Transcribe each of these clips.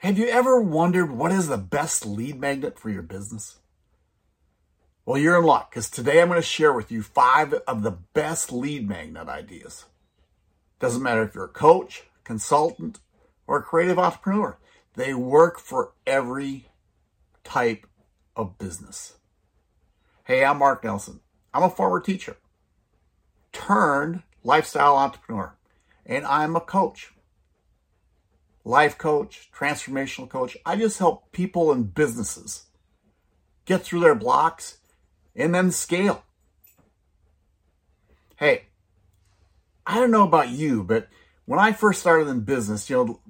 Have you ever wondered what is the best lead magnet for your business? Well, you're in luck because today I'm going to share with you five of the best lead magnet ideas. Doesn't matter if you're a coach, consultant, or a creative entrepreneur, they work for every type of business. Hey, I'm Mark Nelson. I'm a former teacher turned lifestyle entrepreneur, and I'm a coach life coach, transformational coach. I just help people and businesses get through their blocks and then scale. Hey, I don't know about you, but when I first started in business, you know,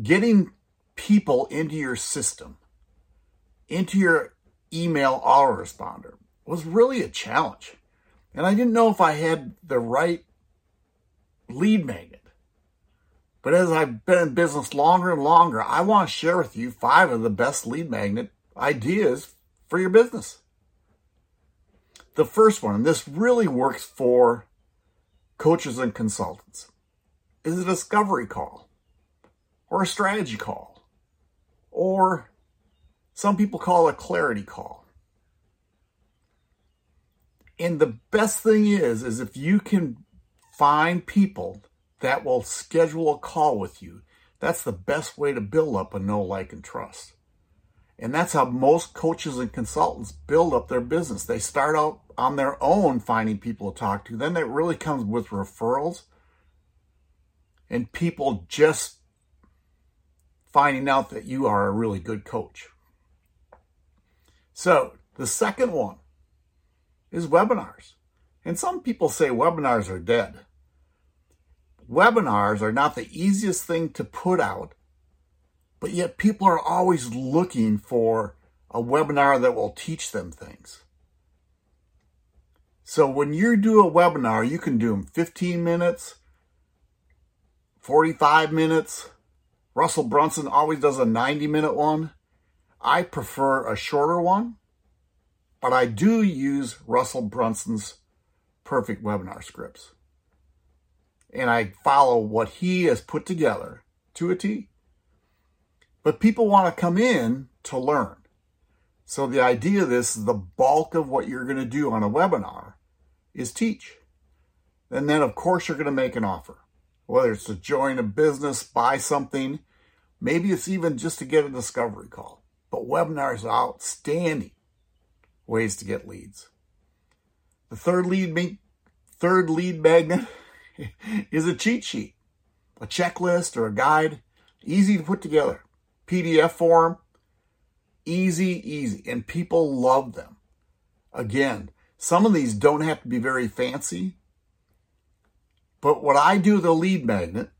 getting people into your system, into your email autoresponder was really a challenge. And I didn't know if I had the right lead magnet. But as I've been in business longer and longer, I want to share with you five of the best lead magnet ideas for your business. The first one, and this really works for coaches and consultants, is a discovery call or a strategy call, or some people call a clarity call. And the best thing is, is if you can find people that will schedule a call with you. That's the best way to build up a know, like, and trust. And that's how most coaches and consultants build up their business. They start out on their own finding people to talk to. Then it really comes with referrals and people just finding out that you are a really good coach. So the second one is webinars. And some people say webinars are dead webinars are not the easiest thing to put out, but yet people are always looking for a webinar that will teach them things. So when you do a webinar, you can do them 15 minutes, 45 minutes. Russell Brunson always does a 90 minute one. I prefer a shorter one, but I do use Russell Brunson's perfect webinar scripts and I follow what he has put together to a T. But people want to come in to learn. So the idea of this, is the bulk of what you're going to do on a webinar is teach. And then of course you're going to make an offer. Whether it's to join a business, buy something, maybe it's even just to get a discovery call. But webinars are outstanding ways to get leads. The third lead third lead magnet is a cheat sheet, a checklist or a guide, easy to put together. PDF form, easy, easy. And people love them. Again, some of these don't have to be very fancy. But what I do with a lead magnet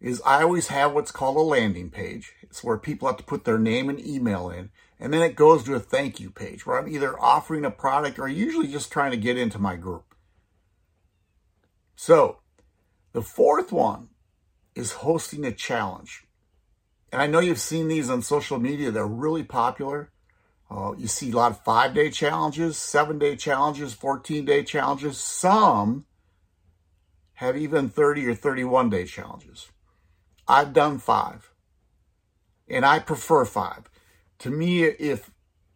is I always have what's called a landing page. It's where people have to put their name and email in. And then it goes to a thank you page where I'm either offering a product or usually just trying to get into my group. So the fourth one is hosting a challenge. And I know you've seen these on social media. They're really popular. Uh, you see a lot of five day challenges, seven day challenges, 14 day challenges. Some have even 30 or 31 day challenges. I've done five and I prefer five. To me, if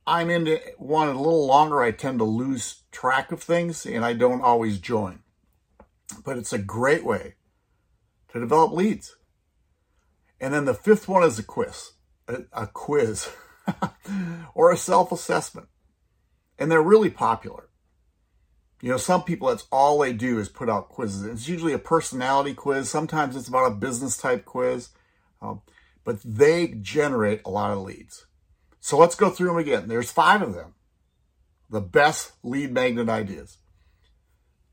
I'm into one a little longer, I tend to lose track of things and I don't always join but it's a great way to develop leads. And then the fifth one is a quiz, a, a quiz or a self assessment. And they're really popular. You know, some people, that's all they do is put out quizzes. It's usually a personality quiz. Sometimes it's about a business type quiz, um, but they generate a lot of leads. So let's go through them again. There's five of them. The best lead magnet ideas.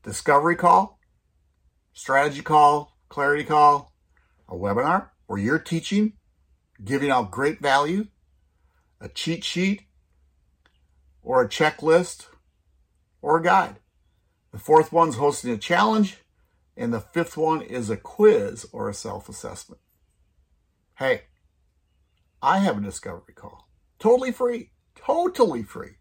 Discovery call, strategy call, clarity call, a webinar where you're teaching, giving out great value, a cheat sheet, or a checklist, or a guide. The fourth one's hosting a challenge, and the fifth one is a quiz or a self assessment. Hey, I have a discovery call. Totally free. Totally free.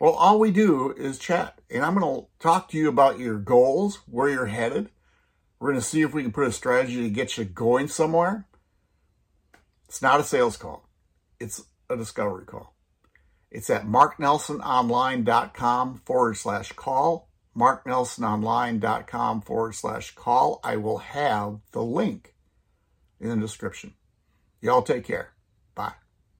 Well, all we do is chat, and I'm going to talk to you about your goals, where you're headed. We're going to see if we can put a strategy to get you going somewhere. It's not a sales call, it's a discovery call. It's at marknelsononline.com forward slash call. Marknelsononline.com forward slash call. I will have the link in the description. Y'all take care. Bye.